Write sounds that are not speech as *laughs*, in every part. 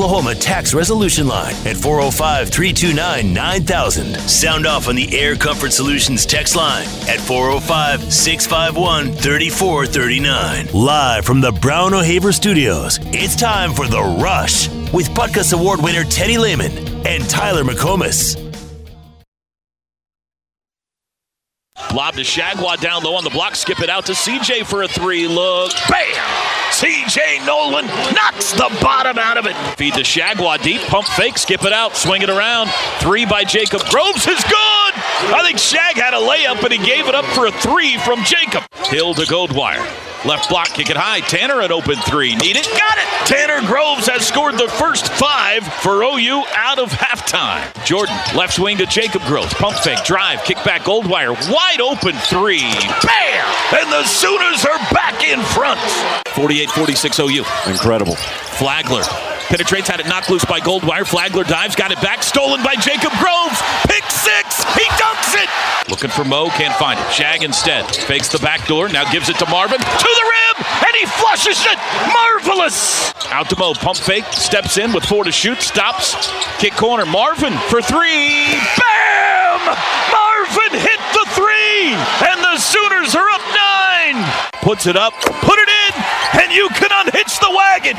Oklahoma tax resolution line at 405 329 9000. Sound off on the Air Comfort Solutions text line at 405 651 3439. Live from the Brown O'Haver Studios, it's time for The Rush with Butkus Award winner Teddy Lehman and Tyler McComas. Lob to Chargois down low on the block. Skip it out to CJ for a three. Look. Bam! CJ Noland knocks the bottom out of it. Feed to Chargois deep. Pump fake. Skip it out. Swing it around. Three by Jacob Groves is good. I think Shag had a layup, but he gave it up for a three from Jacob. Hill to Goldwire. Left block, kick it high. Tanner at open three. Need it? Got it! Tanner Groves has scored the first five for OU out of halftime. Jordan, left swing to Jacob Groves. Pump fake, drive, kick back, Goldwire. Wide open three. Bam! And the Sooners are back in front. 48 46 OU. Incredible. Flagler penetrates, had it knocked loose by Goldwire. Flagler dives, got it back, stolen by Jacob Groves. Pick six, he dunks it. Looking for Mo, can't find it. Shag instead fakes the back door, now gives it to Marvin to the rim, and he flushes it. Marvelous. Out to Mo, pump fake, steps in with four to shoot, stops, kick corner. Marvin for three. Bam! Marvin hit the three, and the Sooners are up nine. Puts it up, put it in, and you can unhitch the wagon.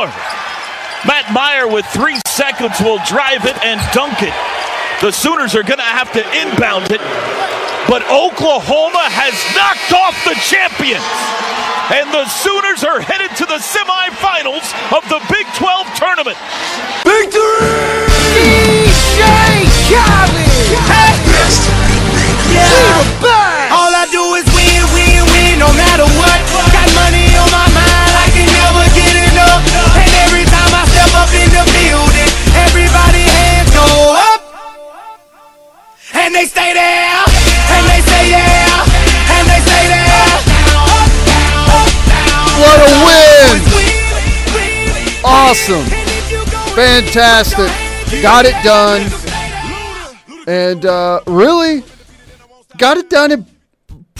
Put the ponies in the barn. Matt Mayer with three seconds will drive it and dunk it. The Sooners are going to have to inbound it, but Oklahoma has knocked off the champions. And the Sooners are headed to the semifinals of the Big 12 tournament. Victory! DJ Khaled! And they stay there, and they say yeah, and they say there. What a win! Awesome. Fantastic. Got it done. And uh, really got it done in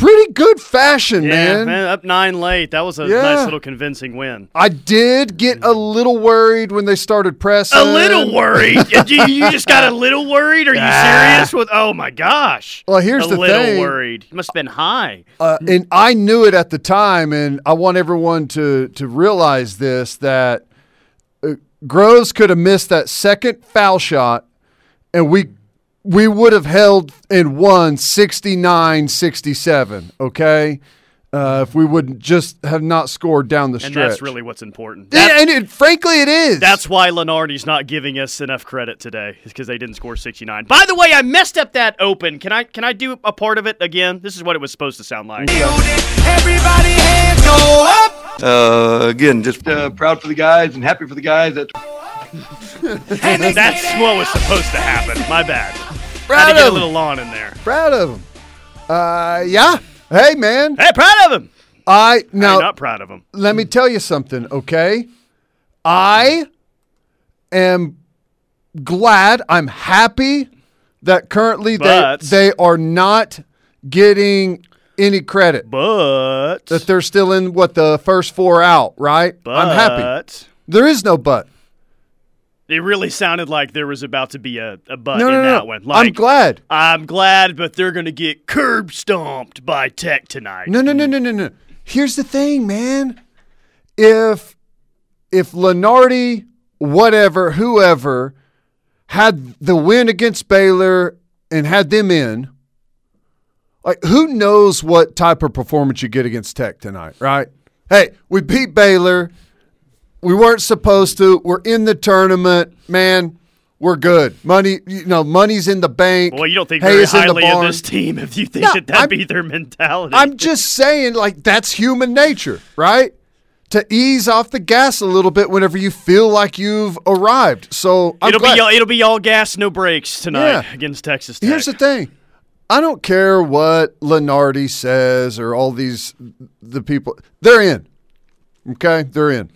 pretty good fashion, Yeah, man. up nine late. That was a Yeah. nice little convincing win. I did get a little worried when they started pressing. A little worried. *laughs* you, you just got a little worried? Are you Ah. serious? With oh my gosh. Well, here's the thing. a the little thing. worried. You must have been high. Uh, and I knew it at the time, and I want everyone to to realize this that uh, Groves could have missed that second foul shot, and we we would have held and won 69-67, Okay, uh, if we would just have not scored down the And stretch. that's really what's important. Yeah, and it, frankly, it is. that's why Lunardi's not giving us enough credit today, is because they didn't score 69. By the way, I messed up that open. Can I can I do a part of it again? This is what it was supposed to sound like. Everybody hands go up. Uh, again, just uh, proud for the guys and happy for the guys that And *laughs* they That's what was supposed to happen. My bad. Proud Had to get a little lawn in there. Proud of him. Uh, yeah. Hey, man. Hey, proud of him. I No, now not proud of him. let me tell you something, okay? I am glad, I'm happy that currently they, But- they are not getting any credit. But That they're still in what the first four out, right? I'm happy. but There is no but. It really sounded like there was about to be a, a butt No, in no, no. that one. Like, I'm glad. I'm glad, but they're going to get curb stomped by Tech tonight. No, no, no, no, no, no. Here's the thing, man. If if Lunardi, whatever, whoever, had the win against Baylor and had them in, like who knows what type of performance you get against Tech tonight, right? Hey, we beat Baylor. We weren't supposed to. We're in the tournament, man. We're good. Money, you know, money's in the bank. Well, you don't think very is in the highly of this team if you think No, that that'd I'm- be their mentality. I'm just saying, like, that's human nature, right? To ease off the gas a little bit whenever you feel like you've arrived. So I'm it'll glad. be all, it'll be all gas, no brakes tonight Yeah. against Texas Tech. Here's the thing. I don't care what Lunardi says or all these the people. They're in. Okay, they're in.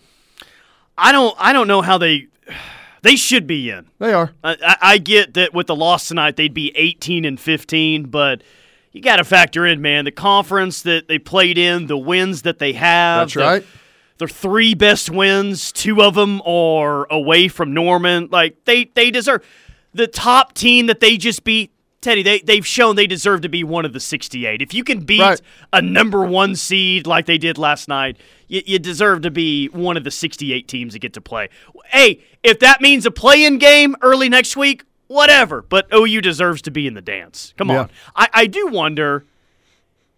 I don't I don't know how they *sighs* they should be in. They are. I, I, get that with the loss tonight they'd be 18 and 15, but you got to factor in, man, the conference that they played in, the wins that they have. That's the- right. their three best wins, two of them are away from Norman. Like they they deserve the top team that they just beat. Teddy, they they've shown they deserve to be one of the 68. If you can beat Right. a number one seed like they did last night, you, you deserve to be one of the 68 teams that get to play. Hey, if that means a play-in game early next week, whatever. But OU deserves to be in the dance. Come Yeah. on. I, I do wonder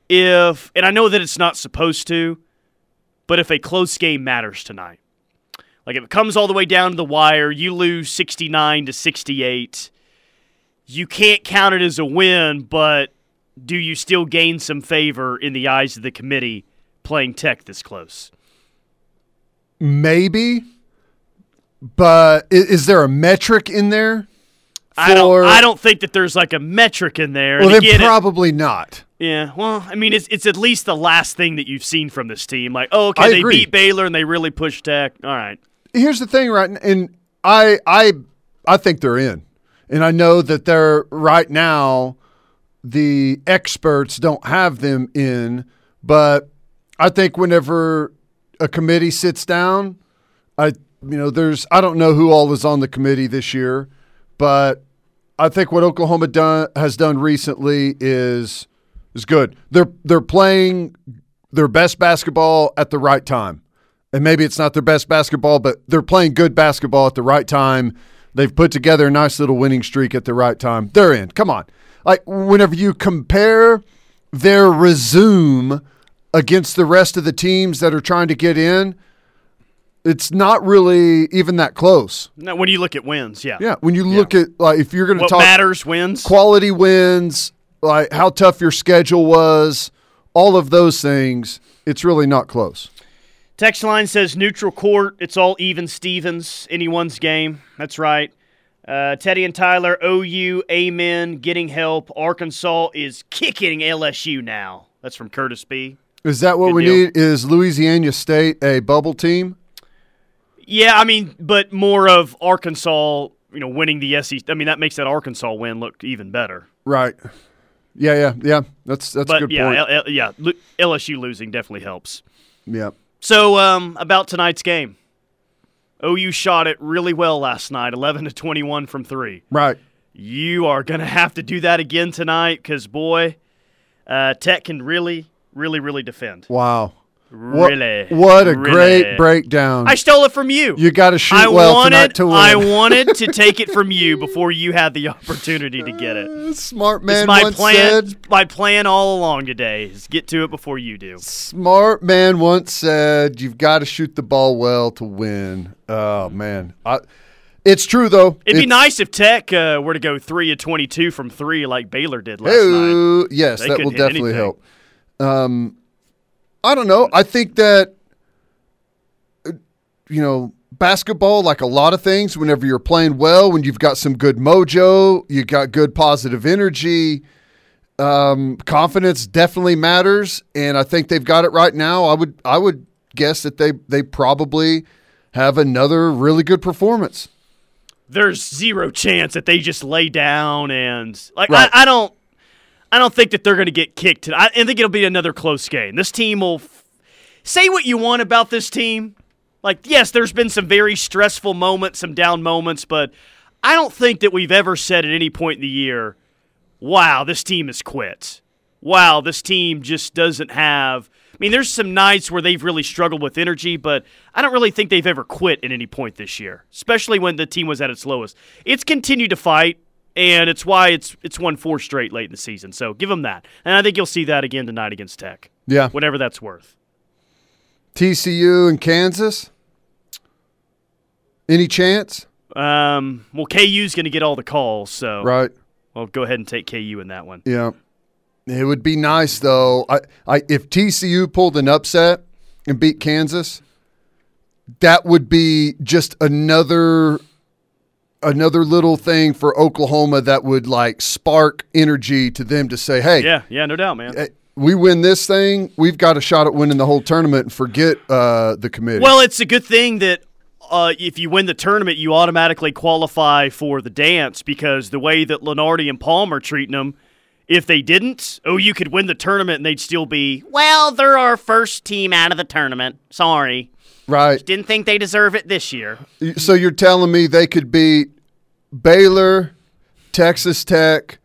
if, and I know that it's not supposed to, but if a close game matters tonight. Like if it comes all the way down to the wire, you lose 69 to 68. You can't count it as a win, but do you still gain some favor in the eyes of the committee playing Tech this close? Maybe, but is there a metric in there? I don't. I don't think that there's like a metric in there. Well, and then again, it- probably not. yeah. Well, I mean, it's it's at least the last thing that you've seen from this team. Like, oh, okay, I they agree. beat Baylor and they really pushed Tech. All right. Here's the thing, right? And I, I, I think they're in, and I know that they're right now. The experts don't have them in, but I think whenever a committee sits down, I, you know, there's I don't know who all is on the committee this year, but I think what Oklahoma done has done recently is is good. They're they're playing their best basketball at the right time. And maybe it's not their best basketball, but they're playing good basketball at the right time. They've put together a nice little winning streak at the right time. They're in. Come on. Like whenever you compare their resume against the rest of the teams that are trying to get in, it's not really even that close. Now, when you look at wins, yeah. Yeah, when you look at like if you're going to talk matters wins. quality wins, like how tough your schedule was, all of those things, it's really not close. Text line says neutral court. It's all even Stevens. Anyone's game. That's right. Uh, Teddy and Tyler, OU, amen. Getting help. Arkansas is kicking LSU now. That's from Curtis B. Is that what Good we deal. need? Is Louisiana State a bubble team? Yeah, I mean, but more of Arkansas, you know, winning the SEC. I mean, that makes that Arkansas win look even better. Right. Yeah, yeah, yeah. That's that's a good yeah, point. L- L- yeah, Lu- LSU losing definitely helps. yeah. So, um, about tonight's game. OU shot it really well last night, 11 to 21 from 3. Right. You are going to have to do that again tonight cuz boy, uh, Tech can really really really defend. Wow. What, Really. what a really. great breakdown. I stole it from you. you got to shoot I well wanted to win. I *laughs* wanted to take it from you before you had the opportunity to get it. Smart It's man my once plan. said. My plan all along today is get to it before you do. Smart man once said, "You've got to shoot the ball well to win." Oh man, I, it's true though. It'd be nice if Tech uh, were to go three of twenty-two from three like Baylor did last night. Yes, They that will definitely anything. help. Um, I don't know. I think that uh, you know basketball, like a lot of things, whenever you're playing well, when you've got some good mojo, you got good positive energy. Um, confidence definitely matters, and I think they've got it right now. I would, I would guess that they they probably have another really good performance. There's zero chance that they just lay down and like Right. I, I don't. I don't think that they're going to get kicked. I think it'll be another close game. This team will f- say what you want about this team. Like, yes, there's been some very stressful moments, some down moments, but I don't think that we've ever said at any point in the year, wow, this team has quit. Wow, this team just doesn't have. I mean, there's some nights where they've really struggled with energy, but I don't really think they've ever quit at any point this year, especially when the team was at its lowest. It's continued to fight, and it's why it's it's won four straight late in the season. So give them that, and I think you'll see that again tonight against Tech, Yeah, whatever that's worth. TCU and Kansas. Any chance? Um, well, KU's going to get all the calls, so Right. Well, go ahead and take KU in that one. Yeah. It would be nice though. I, I if TCU pulled an upset and beat Kansas, that would be just another another little thing for Oklahoma that would like spark energy to them to say, "Hey, Yeah, yeah, no doubt, man. eh, we win this thing, we've got a shot at winning the whole tournament and forget uh, the committee." Well, it's a good thing that uh, if you win the tournament, you automatically qualify for the dance because the way that Lunardi and Palm are treating them, if they didn't, oh, you could win the tournament and they'd still be, well, they're our first team out of the tournament. Sorry. Right. Didn't think they deserve it this year. So you're telling me they could beat Baylor, Texas Tech,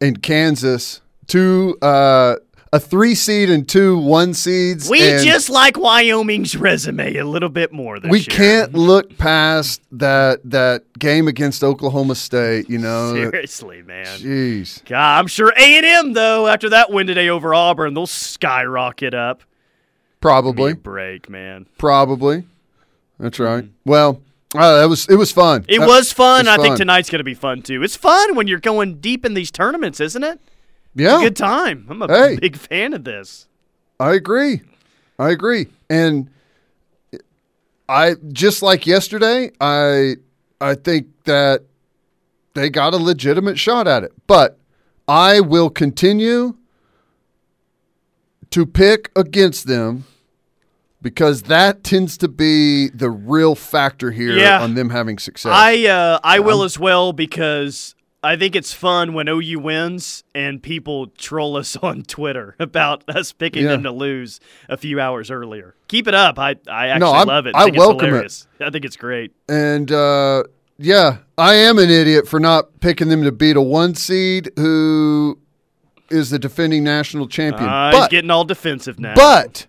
and Kansas, two uh, a three seed and two one seeds. We just like Wyoming's resume a little bit more this we year. can't look past that that game against Oklahoma State. You know, Seriously, man. jeez. God, I'm sure A and M though. After that win today over Auburn, they'll skyrocket up. Probably, break, man. probably. That's right. Well, uh, that was it was fun. Mm-hmm. It That- was fun. it I think tonight's going to be fun too. It's fun when you're going deep in these tournaments, isn't it? Yeah, Good time. I'm a Hey. big fan of this. I agree. I agree. And I just like yesterday, I I think that they got a legitimate shot at it. But I will continue to pick against them because that tends to be the real factor here Yeah. on them having success. I uh, I will as well because I think it's fun when OU wins and people troll us *laughs* on Twitter about us picking Yeah. them to lose a few hours earlier. Keep it up. I I actually No, love it. I think welcome it. it's hilarious. I think it's great. And uh, yeah, I am an idiot for not picking them to beat a one seed who is the defending national champion. Uh, he's getting all defensive now. but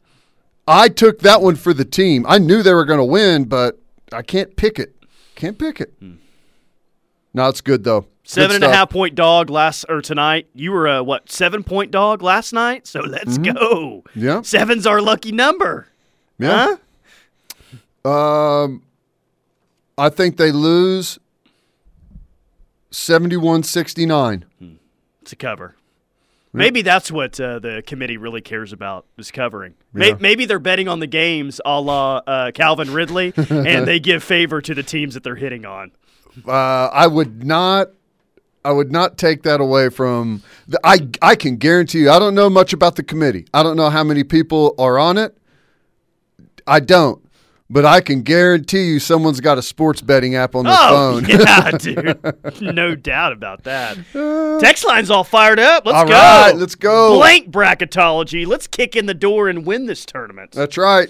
I took that one for the team. I knew they were going to win, but I can't pick it. Can't pick it. No, it's good though. Good Seven and a half point dog last or tonight. You were a what seven point dog last night. So let's go. Mm-hmm. Yeah. Seven's our lucky number. Yeah. Huh? Um, I think they lose 71-69. It's a cover. Maybe that's what uh, the committee really cares about is covering. Yeah. Maybe they're betting on the games a la uh, Calvin Ridley, *laughs* and they give favor to the teams that they're hitting on. Uh, I would not. I would not take that away from. The, I I can guarantee you. I don't know much about the committee. I don't know how many people are on it. I don't, but I can guarantee you someone's got a sports betting app on their Oh, phone. *laughs* yeah, *laughs* dude. No doubt about that. Uh, Text line's all fired up. Let's All go. right, let's go. Blank bracketology. Let's kick in the door and win this tournament. That's right.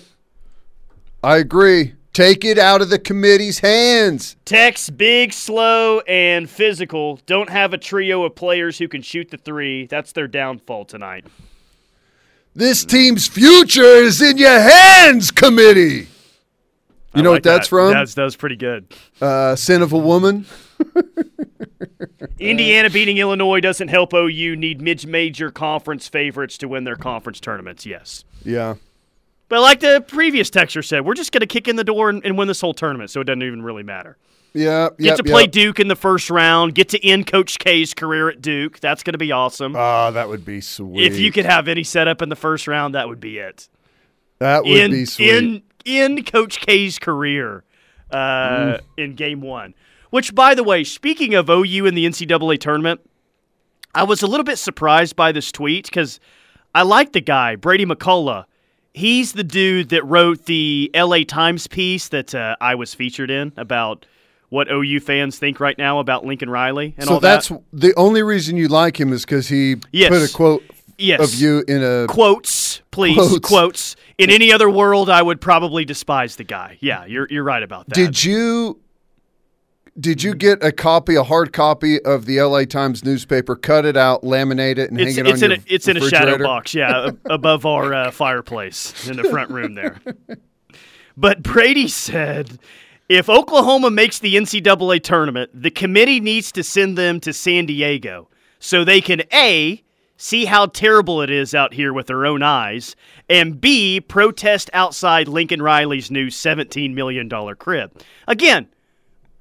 I agree. Take it out of the committee's hands. Tex, big, slow, and physical don't have a trio of players who can shoot the three. That's their downfall tonight. This team's future is in your hands, committee. You I know like what that's that. from? That's, that was pretty good. uh, Scent of a Woman. *laughs* Indiana beating Illinois doesn't help OU need mid-major conference favorites to win their conference tournaments. Yes. Yeah. But like the previous texter said, we're just going to kick in the door and, and win this whole tournament, so it doesn't even really matter. Yeah. Get yep, to play yep. Duke in the first round. Get to end Coach K's career at Duke. That's going to be awesome. Ah, that would be sweet. if you could have any setup in the first round, that would be it. that would in, be sweet. in in Coach K's career uh, Mm. in Game One. Which, by the way, speaking of OU in the NCAA tournament, I was a little bit surprised by this tweet because I like the guy Brady McCollough. He's the dude that wrote the LA Times piece that uh, I was featured in about what OU fans think right now about Lincoln Riley and so all that's the only reason you like him is because he Yes. put a quote Yes. of you in a. quotes, please Quotes. quotes. In any other world, I would probably despise the guy. Yeah, you're you're right about that. Did you? Did you get a copy, a hard copy of the LA Times newspaper? Cut it out, laminate it, and It's, hang it it's on in your a, it's in a shadow box, yeah, above our uh, fireplace in the front room there. *laughs* But Brady said, if Oklahoma makes the NCAA tournament, the committee needs to send them to San Diego so they can a see how terrible it is out here with their own eyes, and b protest outside Lincoln Riley's new $17 million crib. Again,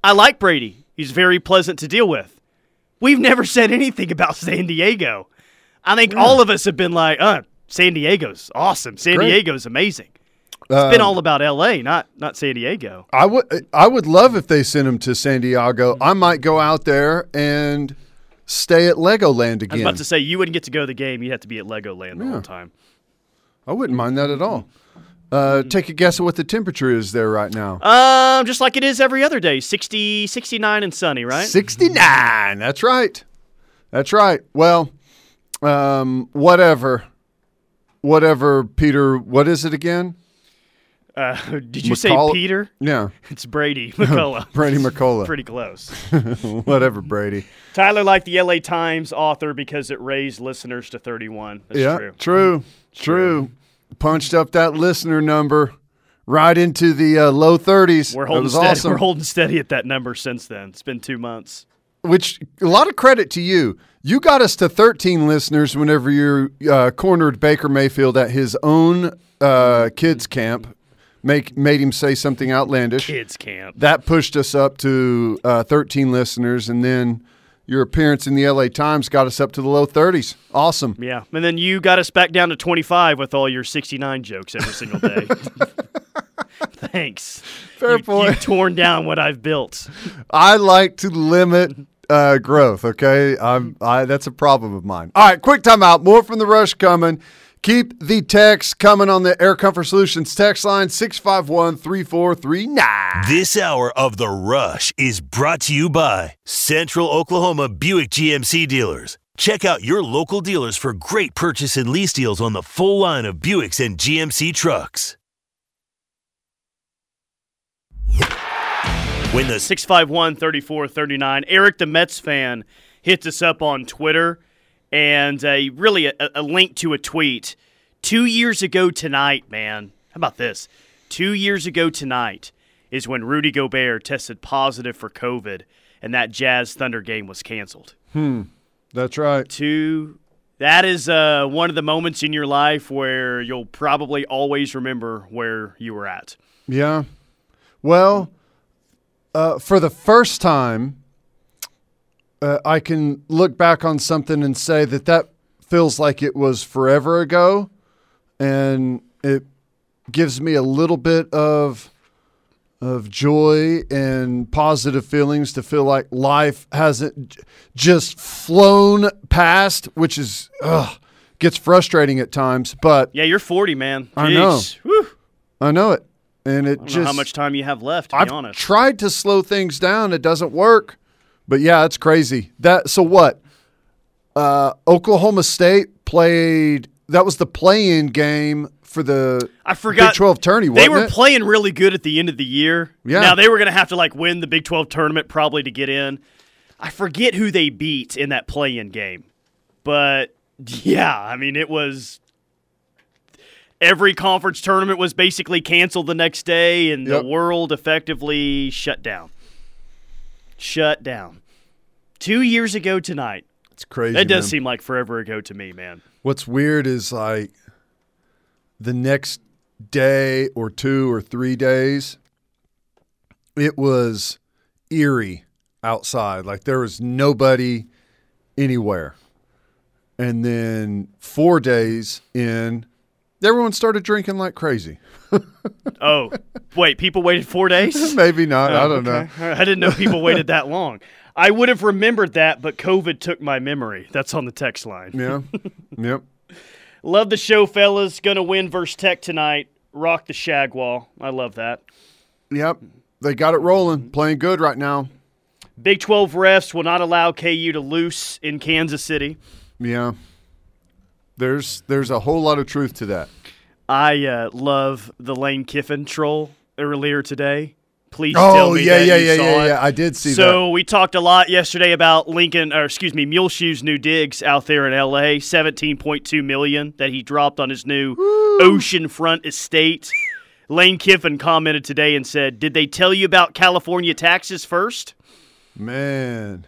I like Brady. He's very pleasant to deal with. We've never *laughs* said anything about San Diego. I think all of us have been like, uh, San Diego's awesome. San Great. Diego's amazing. It's been Um, all about LA, not not San Diego. I would I would love if they sent him to San Diego. I might go out there and stay at Legoland again. I was about to say you wouldn't get to go to the game. You'd have to be at Legoland the Yeah. whole time. I wouldn't mind that at all. Uh, take a guess at what the temperature is there right now. Um, just like it is every other day, 60, 69 and sunny, right? 69. That's right. That's right. Well, um, whatever. Whatever, Peter. What is it again? Uh, *laughs* did you say Peter? Yeah, *laughs* It's Brady *laughs* McCollough. Brady McCollough. Pretty close. Whatever, Brady. Tyler liked the LA Times author because it raised listeners to 31. That's yeah, true. true, true. Punched up that listener number right into the uh, low 30s. We're holding was steady. awesome. We're holding steady at that number since then. It's been two months. Which a lot of credit to you. You got us to 13 listeners whenever you uh, cornered Baker Mayfield at his own uh, kids camp. Make made him say something outlandish. Kids camp. That pushed us up to uh, 13 listeners, and then your appearance in the LA Times got us up to the low 30s. Awesome. Yeah, and then you got us back down to 25 with all your 69 jokes every single day. *laughs* Thanks. Fair you, point. You've torn down what I've built. I like to limit uh, growth. Okay, I'm. I that's a problem of mine. All right, quick timeout. More from the rush coming. Keep the text coming on the Air Comfort Solutions text line 651 3439. This hour of The Rush is brought to you by Central Oklahoma Buick GMC dealers. Check out your local dealers for great purchase and lease deals on the full line of Buicks and GMC trucks. When the 651 3439. Eric, the Mets fan, hits us up on Twitter and a, really a, a link to a tweet. Two years ago tonight, man. How about this? Two years ago tonight is when Rudy Gobert tested positive for COVID and that Jazz Thunder game was canceled. Hmm. That's right. Two. That is uh, one of the moments in your life where you'll probably always remember where you were at. Yeah. Well, uh, for the first time, uh, I can look back on something and say that that feels like it was forever ago, and it gives me a little bit of of joy and positive feelings to feel like life hasn't just flown past, which is ugh, gets frustrating at times. But Yeah, you're 40, man. I know. Jeez. Whew. I know it, and it I don't just know how much time you have left, to I've be honest. tried to slow things down. It doesn't work. But yeah, it's crazy. That so what? Uh, Oklahoma State played. That was the play-in game for the I forgot. Big Twelve tourney. They were it? playing really good at the end of the year. Yeah. Now they were going to have to like win the Big 12 tournament probably to get in. I forget who they beat in that play-in game. But yeah, I mean it was every conference tournament was basically canceled the next day and Yep. the world effectively shut down. Shut down. 2 years ago tonight. it's crazy. That does man. seem like forever ago to me, man. What's weird is like the next day or two or three days, it was eerie outside. Like there was nobody anywhere. And then four days in, everyone started drinking like crazy. *laughs* Oh, wait, people waited 4 days? *laughs* Maybe not. I Oh, don't know. I didn't know people waited that long. I would have remembered that, but COVID took my memory. That's on the text line. Yeah. *laughs* yep. Love the show, fellas. Gonna win versus Tech tonight. Rock the Shagwall. I love that. Yep. They got it rolling. Playing good right now. Big 12 refs will not allow KU to loose in Kansas City. Yeah. There's there's a whole lot of truth to that. I uh, love the Lane Kiffin troll earlier today. Please tell Oh me yeah, that yeah, you yeah, saw yeah, it. yeah. I did see that. So we talked a lot yesterday about Lincoln, or excuse me, Muleshoe's new digs out there in L.A. Seventeen point two million that he dropped on his new oceanfront estate. Lane Kiffin commented today and said, "Did they tell you about California taxes first? Man,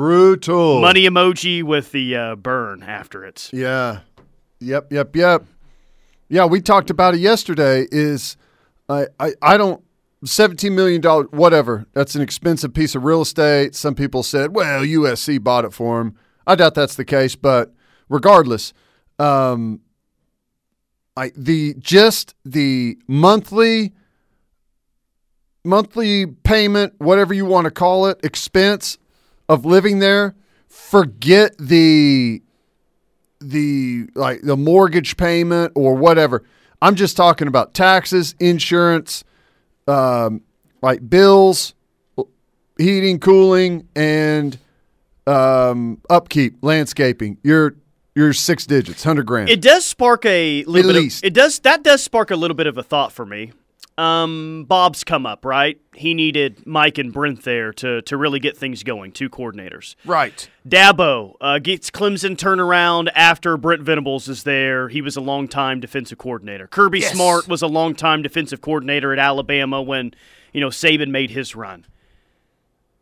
brutal. Money emoji with the uh, burn after it. Yeah. Yep. Yep. Yep. Yeah, we talked about it yesterday. Is I I, I don't seventeen million dollars whatever. That's an expensive piece of real estate. Some people said, well, USC bought it for him. I doubt that's the case, but regardless, um, I the just the monthly monthly payment, whatever you want to call it, expense of living there. Forget the the like the mortgage payment or whatever. I'm just talking about taxes, insurance, um, like bills, heating, cooling, and um, upkeep, landscaping. You're you're six digits, hundred grand. It does spark a little At bit. least. Of, it does that does spark a little bit of a thought for me. Um, Bob's come up right. He needed Mike and Brent there to to really get things going. Two coordinators. right. Dabo uh, gets Clemson turnaround after Brent Venables is there. He was a longtime defensive coordinator. Kirby Smart was a longtime defensive coordinator at Alabama when you know Saban made his run.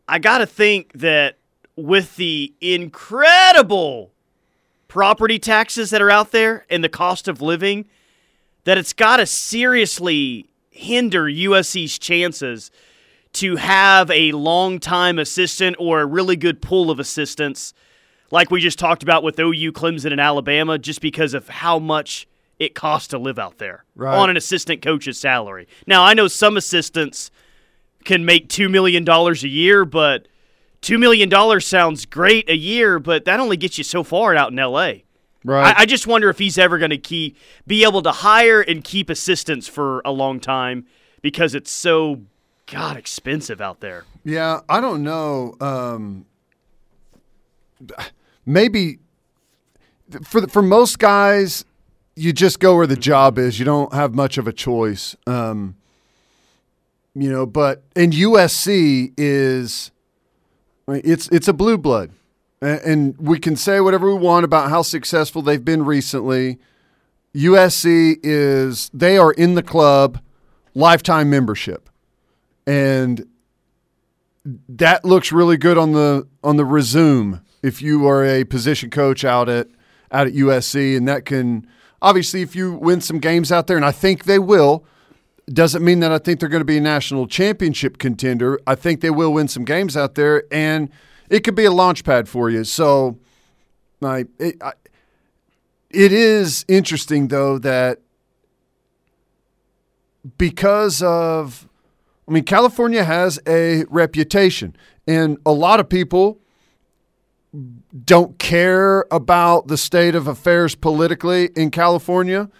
I got to think that with the incredible property taxes that are out there and the cost of living, that it's got to seriously hinder USC's chances to have a long-time assistant or a really good pool of assistants, like we just talked about with OU, Clemson, and Alabama, just because of how much it costs to live out there Right. on an assistant coach's salary. Now, I know some assistants can make $2 million a year, but $2 million sounds great a year, but that only gets you so far out in LA. Right. I, I just wonder if he's ever going to keep be able to hire and keep assistants for a long time because it's so god expensive out there. Yeah, I don't know. Um, maybe for the, for most guys, you just go where the job is. You don't have much of a choice. Um, you know, but and USC is I mean, it's it's a blue blood, and we can say whatever we want about how successful they've been recently. USC is they are in the club, lifetime membership, and that looks really good on the on the resume if you are a position coach out at out at USC and that can obviously if you win some games out there and I think they will doesn't mean that I think they're going to be a national championship contender. I think they will win some games out there and it could be a launch pad for you. So I it, I, it is interesting though that because of I mean, California has a reputation, and a lot of people don't care about the state of affairs politically in California,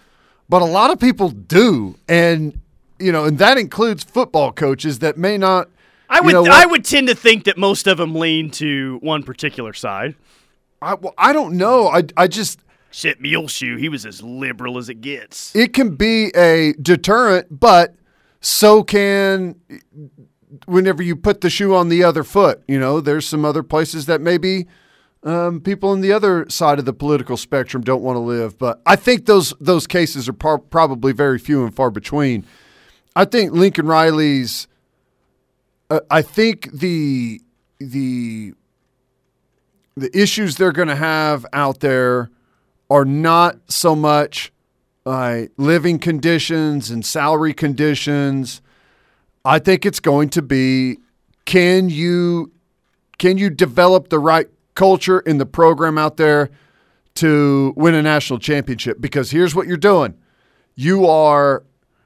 but a lot of people do, and you know, and that includes football coaches that may not. I you would know? I would tend to think that most of them lean to one particular side. I, well, I don't know. I, I just Shit, Muleshoe, he was as liberal as it gets. it can be a deterrent, but so can whenever you put the shoe on the other foot. You know, there's some other places that maybe um, people on the other side of the political spectrum don't want to live. But I think those those cases are par- probably very few and far between. I think Lincoln Riley's. Uh, I think the the the issues they're going to have out there are not so much uh, living conditions and salary conditions. I think it's going to be can you can you develop the right culture in the program out there to win a national championship? Because here's what you're doing: you are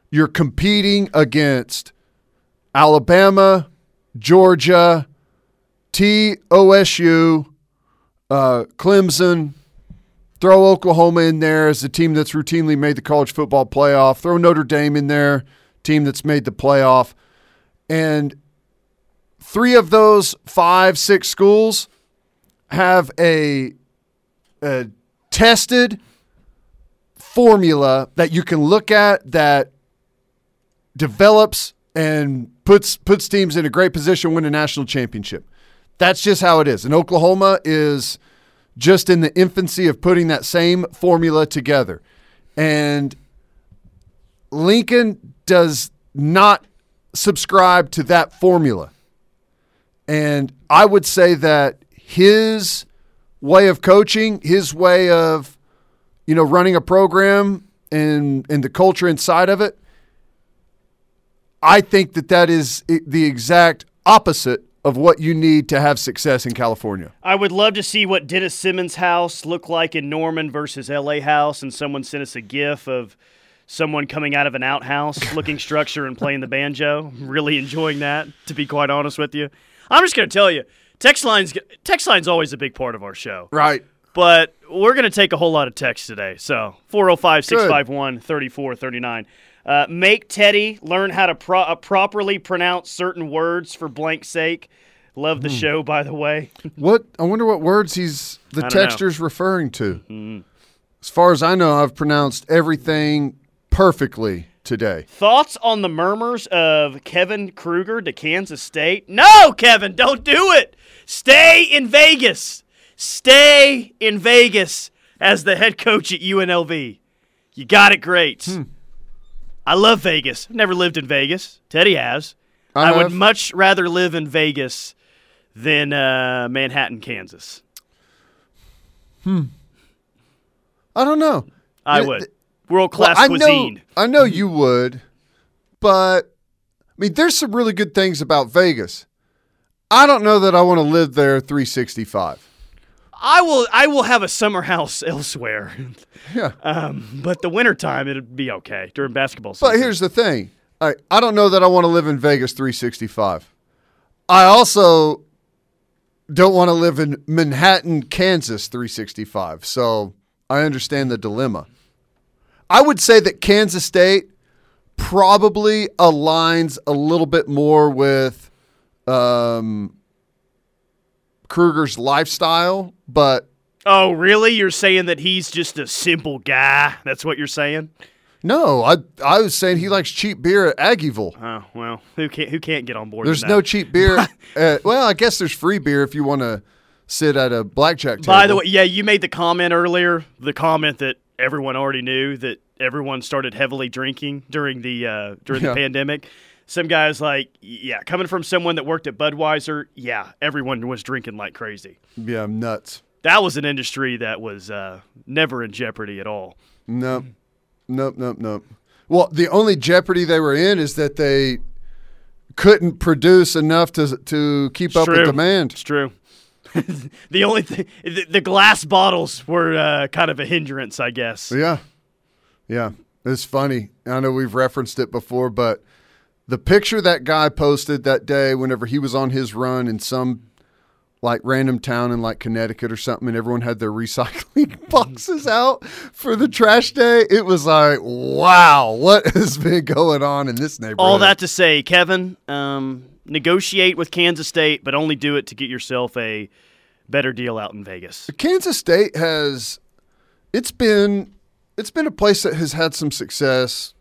you're competing against Alabama, Georgia, TOSU, uh, Clemson. Throw Oklahoma in there as a team that's routinely made the college football playoff. Throw Notre Dame in there, team that's made the playoff. And three of those five, six schools have a, a tested formula that you can look at that develops and puts puts teams in a great position to win a national championship. That's just how it is. And Oklahoma is just in the infancy of putting that same formula together. And Lincoln does not subscribe to that formula. And I would say that his way of coaching, his way of, you know, running a program and and the culture inside of it, I think that that is the exact opposite of what you need to have success in California. I would love to see what Dennis Simmons' house looked like in Norman versus LA house, and someone sent us a GIF of someone coming out of an outhouse, *laughs* looking structure and playing the banjo. Really enjoying that, to be quite honest with you. I'm just going to tell you, text lines text line's always a big part of our show. Right. But we're going to take a whole lot of text today. So 405 651 3439. Uh, make Teddy learn how to pro- uh, properly pronounce certain words for blank sake. Love the show, by the way. *laughs* What I wonder what words he's the don't know. texter's referring to. As far as I know, I've pronounced everything perfectly today. Thoughts on the murmurs of Kevin Kruger to Kansas State? No, Kevin, don't do it. Stay in Vegas. Stay in Vegas as the head coach at UNLV. You got it great. Hmm. I love Vegas. Never lived in Vegas. Teddy has. I I, would much rather live in Vegas than uh, Manhattan, Kansas. Hmm. I don't know. I Th- would. World class Well, cuisine. know, I know you would, but I mean, there's some really good things about Vegas. I don't know that I want to live there 365. I will. I will have a summer house *laughs* elsewhere. Yeah. Um, but the wintertime, it'd be okay during basketball season. But here's the thing I, I don't know that I want to live in Vegas 365. I also don't want to live in Manhattan, Kansas 365. So I understand the dilemma. I would say that Kansas State probably aligns a little bit more with um, Kruger's lifestyle, but Oh, really? You're saying that he's just a simple guy? That's what you're saying? no, I I was saying he likes cheap beer at Aggieville. Oh, well, who can't who can't get on board? There's no cheap beer. *laughs* at, well, I guess there's free beer if you want to sit at a blackjack table. By the way, yeah, you made the comment earlier. The comment that everyone already knew that everyone started heavily drinking during the uh, during Yeah. the pandemic. Some guys like, yeah, coming from someone that worked at Budweiser, yeah, everyone was drinking like crazy. yeah, I'm nuts. That was an industry that was uh, never in jeopardy at all. Nope, nope, nope, nope. Well, the only jeopardy they were in is that they couldn't produce enough to to keep up with demand. It's true. *laughs* the only thing, the, the glass bottles were uh, kind of a hindrance, I guess. Yeah, yeah. It's funny. I know we've referenced it before, but the picture that guy posted that day, whenever he was on his run in some like random town in like Connecticut or something, and everyone had their *laughs* recycling *laughs* boxes out for the trash day, it was like, wow, what *laughs* has been going on in this neighborhood? All that to say, Kevin, um, negotiate with Kansas State, but only do it to get yourself a better deal out in Vegas. Kansas State has it's been it's been a place that has had some success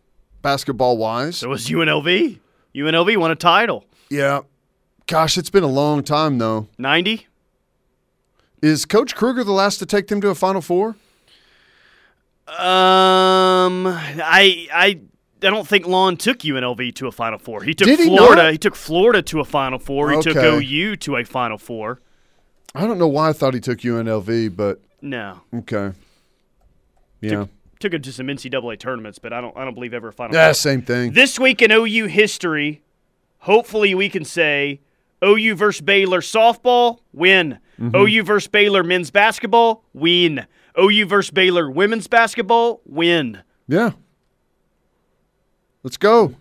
basketball wise. So was UNLV. UNLV won a title. yeah. Gosh, it's been a long time though. 90? Is Coach Kruger the last to take them to a Final Four? Um, I I I don't think Lon took UNLV to a Final Four. He took Did he Florida. not? He took Florida to a Final Four. He took Okay. OU to a Final Four. I don't know why I thought he took UNLV, but No, okay. Yeah. took him to some NCAA tournaments, but I don't I don't believe ever a Final Yeah, same thing. This week in OU history, hopefully we can say OU versus Baylor softball, win. Mm-hmm. OU versus Baylor men's basketball, win. OU versus Baylor women's basketball, win. Yeah. Let's go.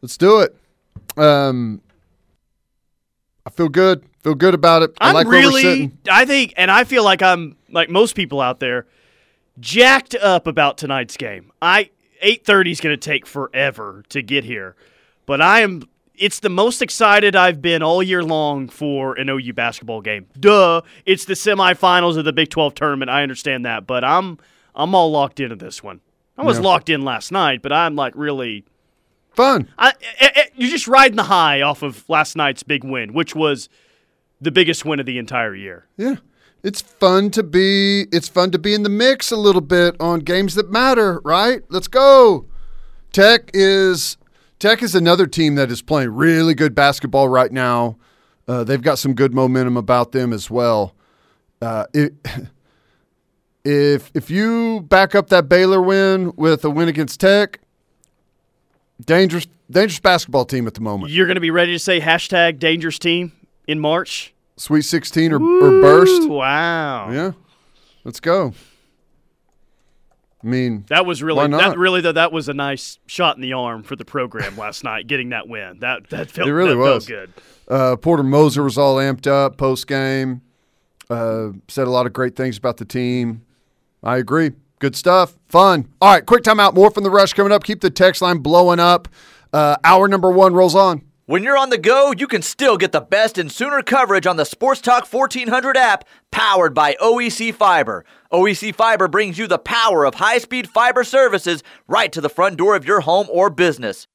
Let's do it. Um I feel good. Feel good about it. I I'm like where we're really. I think, and I feel like I'm like most people out there, jacked up about tonight's game. I 8:30 is going to take forever to get here, but I am. It's the most excited I've been all year long for an OU basketball game. Duh! It's the semifinals of the Big 12 tournament. I understand that, but I'm I'm all locked into this one. I was Yeah. locked in last night, but I'm like really. Fun. I, I, I- you're just riding the high off of last night's big win, which was the biggest win of the entire year. Yeah. It's fun to be it's fun to be in the mix a little bit on games that matter, right? Let's go. Tech is Tech is another team that is playing really good basketball right now. Uh, they've got some good momentum about them as well. Uh, it, *laughs* if if you back up that Baylor win with a win against Tech, dangerous dangerous basketball team at the moment. You're going to be ready to say hashtag dangerous team in March? Sweet sixteen or, or burst. Wow. Yeah, let's go. I mean, That was really that really though that was a nice shot in the arm for the program last *laughs* night getting that win. That that felt It really was. felt good. uh, Porter Moser was all amped up post game. Uh, said a lot of great things about the team. I agree. Good stuff. Fun. All right, quick timeout. More from the rush coming up. Keep the text line blowing up. Uh, hour number one rolls on. When you're on the go, you can still get the best and sooner coverage on the Sports Talk 1400 app, powered by OEC Fiber. OEC Fiber brings you the power of high speed fiber services right to the front door of your home or business.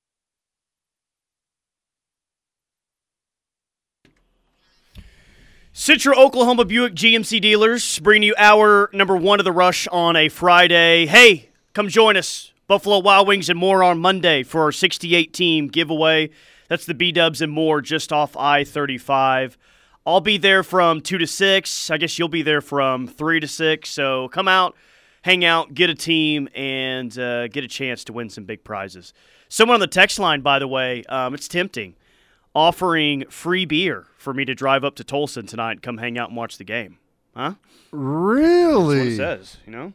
Central Oklahoma Buick GMC dealers bringing you our number one of the rush on a Friday. Hey, come join us. Buffalo Wild Wings and more on Monday for our 68 team giveaway. That's the B Dubs and more just off I 35. I'll be there from 2 to 6. I guess you'll be there from 3 to 6. So come out, hang out, get a team, and uh, get a chance to win some big prizes. Someone on the text line, by the way, um, it's tempting, offering free beer for me to drive up to Tulsa tonight and come hang out and watch the game. Huh? Really? That's what it says, you know?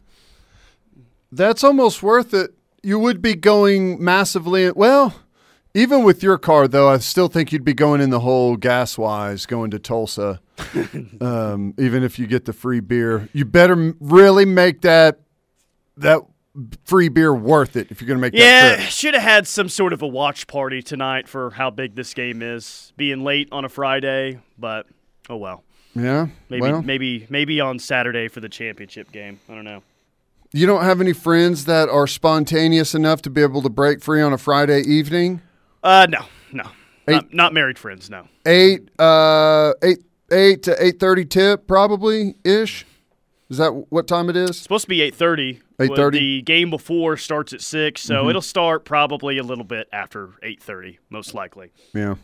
That's almost worth it. You would be going massively. Well, even with your car, though, I still think you'd be going in the hole gas wise going to Tulsa. *laughs* um, even if you get the free beer, you better really make that that free beer worth it if you're going to make that Yeah, should have had some sort of a watch party tonight for how big this game is. Being late on a Friday, but oh well. Yeah. Maybe well, maybe maybe on Saturday for the championship game. I don't know. you don't have any friends that are spontaneous enough to be able to break free on a Friday evening. Uh no, no. Eight- Not, not married friends, no. Eight, uh, eight, eight to eight thirty tip, probably ish. Is that what time it is? supposed to be 8:30. 8:30? The game before starts at 6, so Mm-hmm. it'll start probably a little bit after 8:30 most likely. Yeah.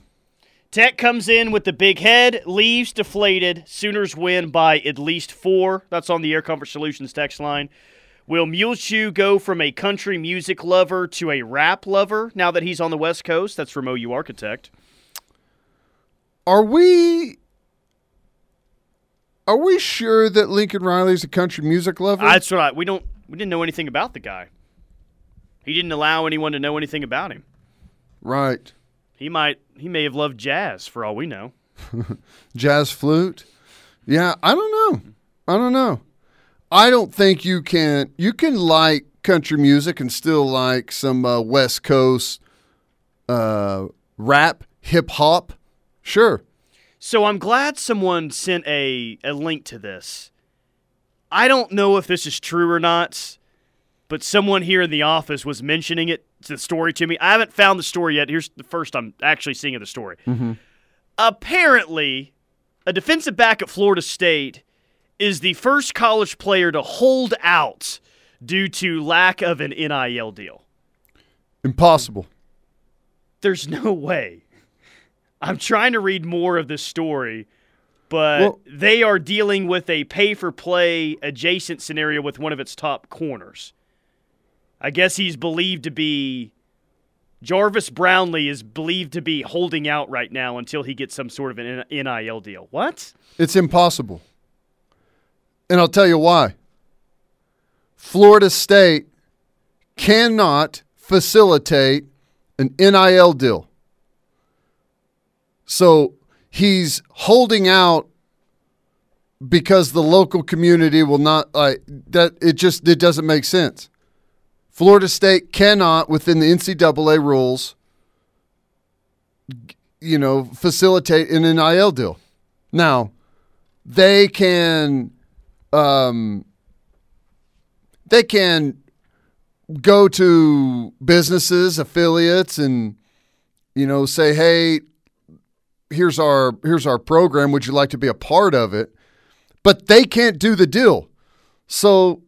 Tech comes in with the big head, leaves deflated. Sooners win by at least four. That's on the Air Comfort Solutions text line. Will Muleshoe go from a country music lover to a rap lover now that he's on the West Coast? That's from OU Architect. Are we? Are we sure that Lincoln Riley's a country music lover? That's right. We don't. We didn't know anything about the guy. He didn't allow anyone to know anything about him. right. He might. He may have loved jazz for all we know. *laughs* Jazz flute. Yeah, I don't know. I don't know. I don't think you can. You can like country music and still like some uh, West Coast uh, rap, hip hop. Sure. So I'm glad someone sent a, a link to this. I don't know if this is true or not, but someone here in the office was mentioning it, the story to me. I haven't found the story yet. Here's the first I'm actually seeing of the story. Mm-hmm. Apparently, a defensive back at Florida State is the first college player to hold out due to lack of an NIL deal. Impossible. There's no way. I'm trying to read more of this story, but Well- they are dealing with a pay for play adjacent scenario with one of its top corners. I guess he's believed to be. Jarvis Brownlee is believed to be holding out right now until he gets some sort of an NIL deal. What? It's impossible. And I'll tell you why. Florida State cannot facilitate an NIL deal. So he's holding out because the local community will not like that it just it doesn't make sense. Florida State cannot within the NCAA rules you know facilitate an NIL deal. Now, they can um, they can go to businesses, affiliates, and you know say, "Hey, here's our here's our program. Would you like to be a part of it?" But they can't do the deal, so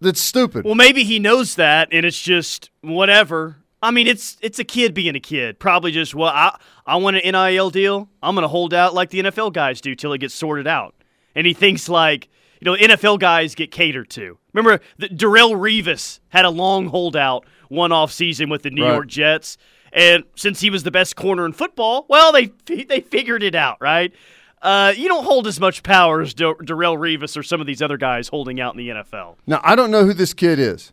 that's stupid. Well, maybe he knows that, and it's just whatever. I mean, it's it's a kid being a kid. Probably just well, I I want an NIL deal. I'm gonna hold out like the NFL guys do till it gets sorted out. And he thinks like you know NFL guys get catered to. Remember, the, Darrelle Revis had a long holdout one off season with the New Right. York Jets, and since he was the best corner in football, well, they they figured it out, right? Uh, you don't hold as much power as Dar- Darrelle Revis or some of these other guys holding out in the NFL. Now, I don't know who this kid is,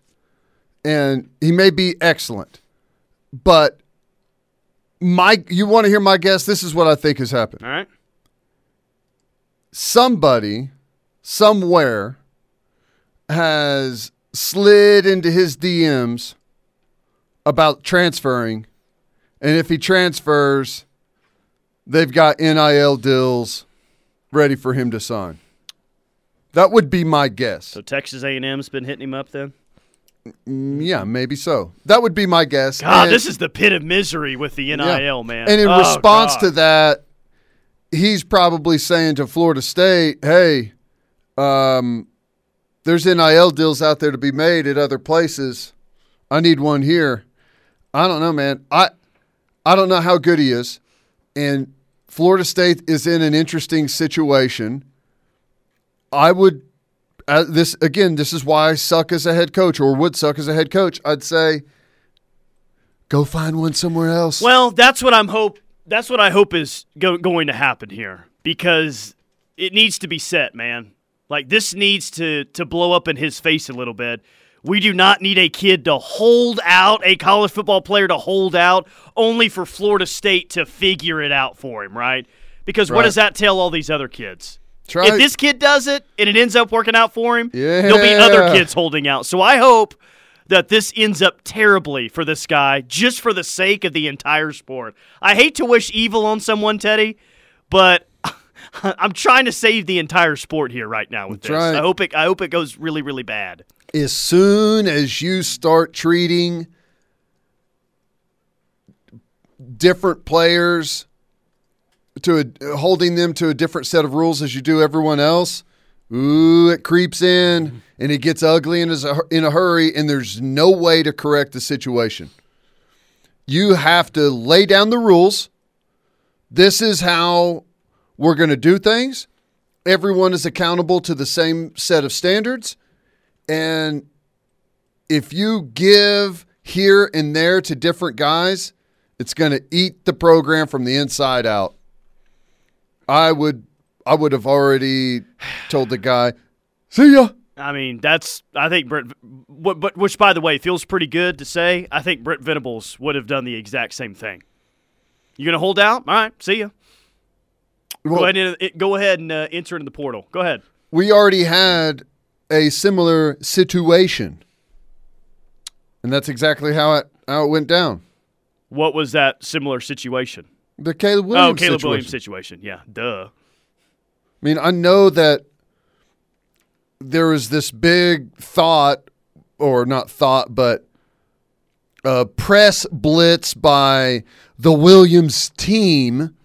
and he may be excellent, but my you want to hear my guess? This is what I think has happened. All right. Somebody somewhere has slid into his DMs about transferring, and if he transfers, they've got NIL deals ready for him to sign. That would be my guess. So Texas A&M's been hitting him up then. Mm, yeah, maybe so. That would be my guess. God, And- this is the pit of misery with the NIL, yeah. man. And in Oh, response God. to that, he's probably saying to Florida State, "Hey, um, there's NIL deals out there to be made at other places. I need one here." I don't know, man. I I don't know how good he is, and Florida State is in an interesting situation. I would uh, this again. This is why I suck as a head coach, or would suck as a head coach. I'd say, go find one somewhere else. Well, that's what I'm hope. That's what I hope is go- going to happen here because it needs to be set, man. Like this needs to to blow up in his face a little bit. We do not need a kid to hold out, a college football player to hold out, only for Florida State to figure it out for him, right? Because what does that tell all these other kids? If this kid does it and it ends up working out for him, there'll be other kids holding out. So I hope that this ends up terribly for this guy, just for the sake of the entire sport. I hate to wish evil on someone, Teddy, but *laughs* I'm trying to save the entire sport here right now with That's this. right. I hope it. I hope it goes really, really bad. as soon as you start treating different players to a, holding them to a different set of rules as you do everyone else, ooh, it creeps in and it gets ugly in a, in a hurry, and there's no way to correct the situation. You have to lay down the rules. This is how we're going to do things. Everyone is accountable to the same set of standards. And if you give here and there to different guys, it's going to eat the program from the inside out. I would I would have already told the guy, "See ya." I mean, that's. I think Brent, but which by the way feels pretty good to say. I think Brent Venables would have done the exact same thing. You gonna hold out? All right, see ya. Well, go ahead and go ahead and uh, enter into the portal. Go ahead. we already had a similar situation. And that's exactly how it how it went down. What was that similar situation? The Caleb Williams oh, Caleb situation. Williams situation. Yeah, duh. I mean, I know that there was this big thought, or not thought, but a press blitz by the Williams team,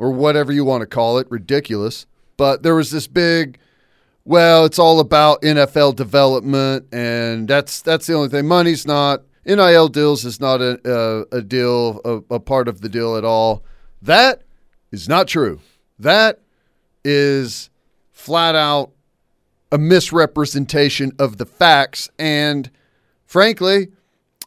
or whatever you want to call it, ridiculous. But there was this big, well, it's all about NFL development, and that's that's the only thing. Money's not NIL deals is not a a, a deal, a, a part of the deal at all. That is not true. That is flat out a misrepresentation of the facts. And frankly,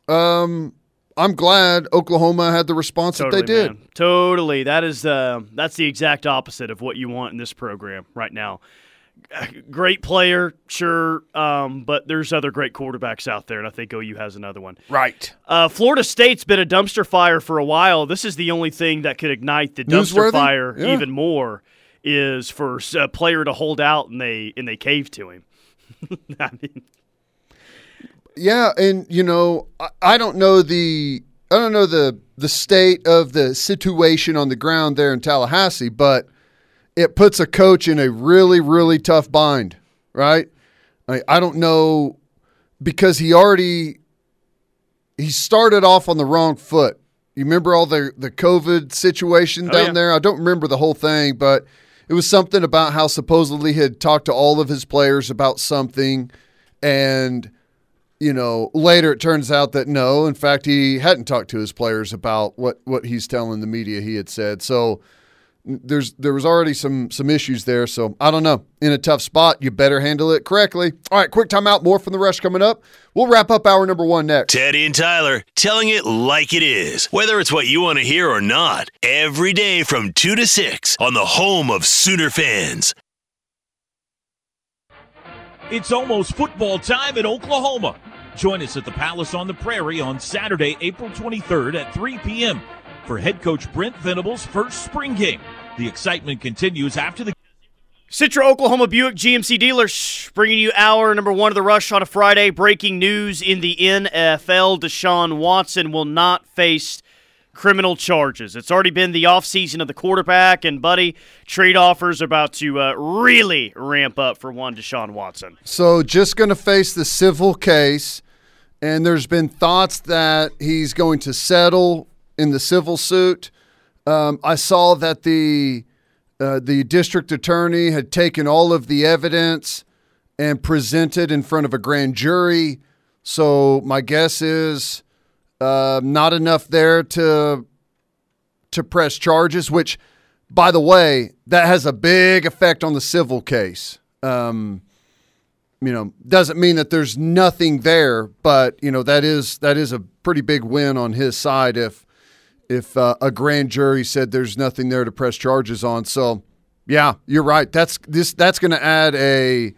um, I'm glad Oklahoma had the response Totally, that they did. man. Totally. That is uh, that's the exact opposite of what you want in this program right now. Great player, sure, um, but there's other great quarterbacks out there, and I think OU has another one. Right. Uh, Florida State's been a dumpster fire for a while. This is the only thing that could ignite the dumpster fire Yeah. even more is for a player to hold out and they and they cave to him. *laughs* I mean, Yeah, and you know, I, I don't know the I don't know the the state of the situation on the ground there in Tallahassee, but it puts a coach in a really really tough bind, right? I, I don't know because he already he started off on the wrong foot. You remember all the the COVID situation Oh, down yeah. there? I don't remember the whole thing, but it was something about how supposedly he had talked to all of his players about something and you know, later it turns out that no, in fact, he hadn't talked to his players about what what he's telling the media he had said. So there's there was already some some issues there. So I don't know. In a tough spot, you better handle it correctly. All right, quick timeout. More from the rush coming up. We'll wrap up hour number one next. Teddy and Tyler telling it like it is, whether it's what you want to hear or not. Every day from 2 to 6 on the home of Sooner fans. It's almost football time in Oklahoma. Join us at the Palace on the Prairie on Saturday, April 23rd at 3 p.m. for head coach Brent Venables' first spring game. The excitement continues after the Central Oklahoma Buick GMC dealers bringing you hour number one of the rush on a Friday. Breaking news in the NFL: Deshaun Watson will not face criminal charges. It's already been the offseason of the quarterback, and, buddy, trade offers about to uh, really ramp up for one Deshaun Watson. So just going to face the civil case, and there's been thoughts that he's going to settle in the civil suit. Um, I saw that the uh, the district attorney had taken all of the evidence and presented in front of a grand jury. So my guess is uh, not enough there to to press charges. Which, by the way, that has a big effect on the civil case. Um, you know, doesn't mean that there's nothing there, but you know that is that is a pretty big win on his side if if uh, a grand jury said there's nothing there to press charges on. So, yeah, you're right. That's this that's going to add a,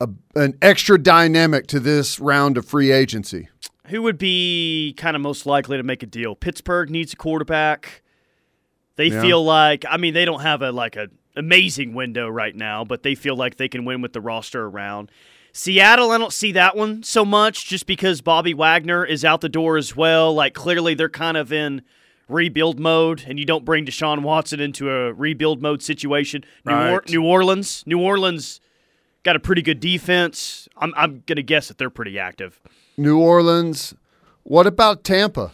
a an extra dynamic to this round of free agency. Who would be kind of most likely to make a deal? Pittsburgh needs a quarterback. They Yeah. feel like I mean they don't have a like a amazing window right now, but they feel like they can win with the roster around. Seattle, I don't see that one so much just because Bobby Wagner is out the door as well. Like clearly they're kind of in rebuild mode and you don't bring Deshaun Watson into a rebuild mode situation. New, or- New Orleans, New Orleans got a pretty good defense. I'm I'm going to guess that they're pretty active. New Orleans. What about Tampa?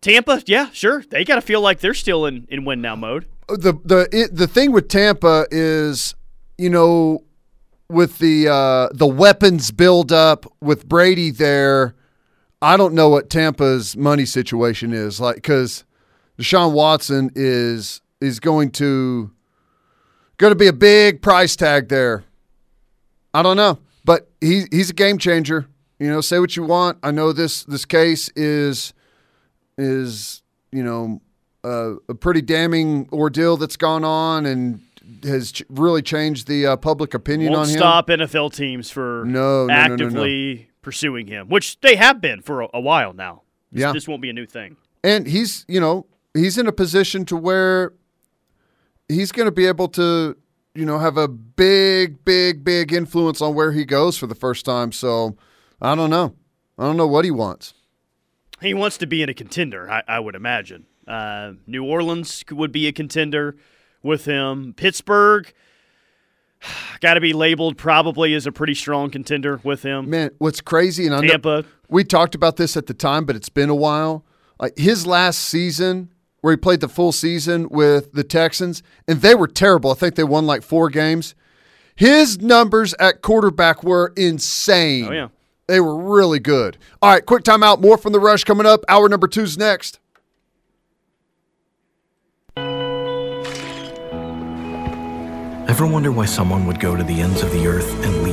Tampa, yeah, sure. They got to feel like they're still in, in win now mode. the the it, the thing with Tampa is, you know, with the uh, the weapons build up with Brady there, I don't know what Tampa's money situation is like because Deshaun Watson is is going to going to be a big price tag there. I don't know, but he he's a game changer. You know, say what you want. I know this this case is is you know uh, a pretty damning ordeal that's gone on and has ch- really changed the uh, public opinion Won't on him. stop NFL teams for No, no, no, no, no. actively pursuing him, which they have been for a, a while now. This, Yeah. this won't be a new thing. And he's, you know, he's in a position to where he's going to be able to, you know, have a big, big, big influence on where he goes for the first time. So I don't know. I don't know what he wants. He wants to be in a contender, I, I would imagine. Uh, New Orleans would be a contender with him. Pittsburgh *sighs* got to be labeled probably as a pretty strong contender with him. Man, what's crazy, and know Tampa, we talked about this at the time, but it's been a while. Like his last season, where he played the full season with the Texans, and they were terrible. I think they won like four games. His numbers at quarterback were insane. Oh, yeah. They were really good. All right, quick timeout. More from the rush coming up. Hour number two's next. Ever wonder why someone would go to the ends of the earth and leave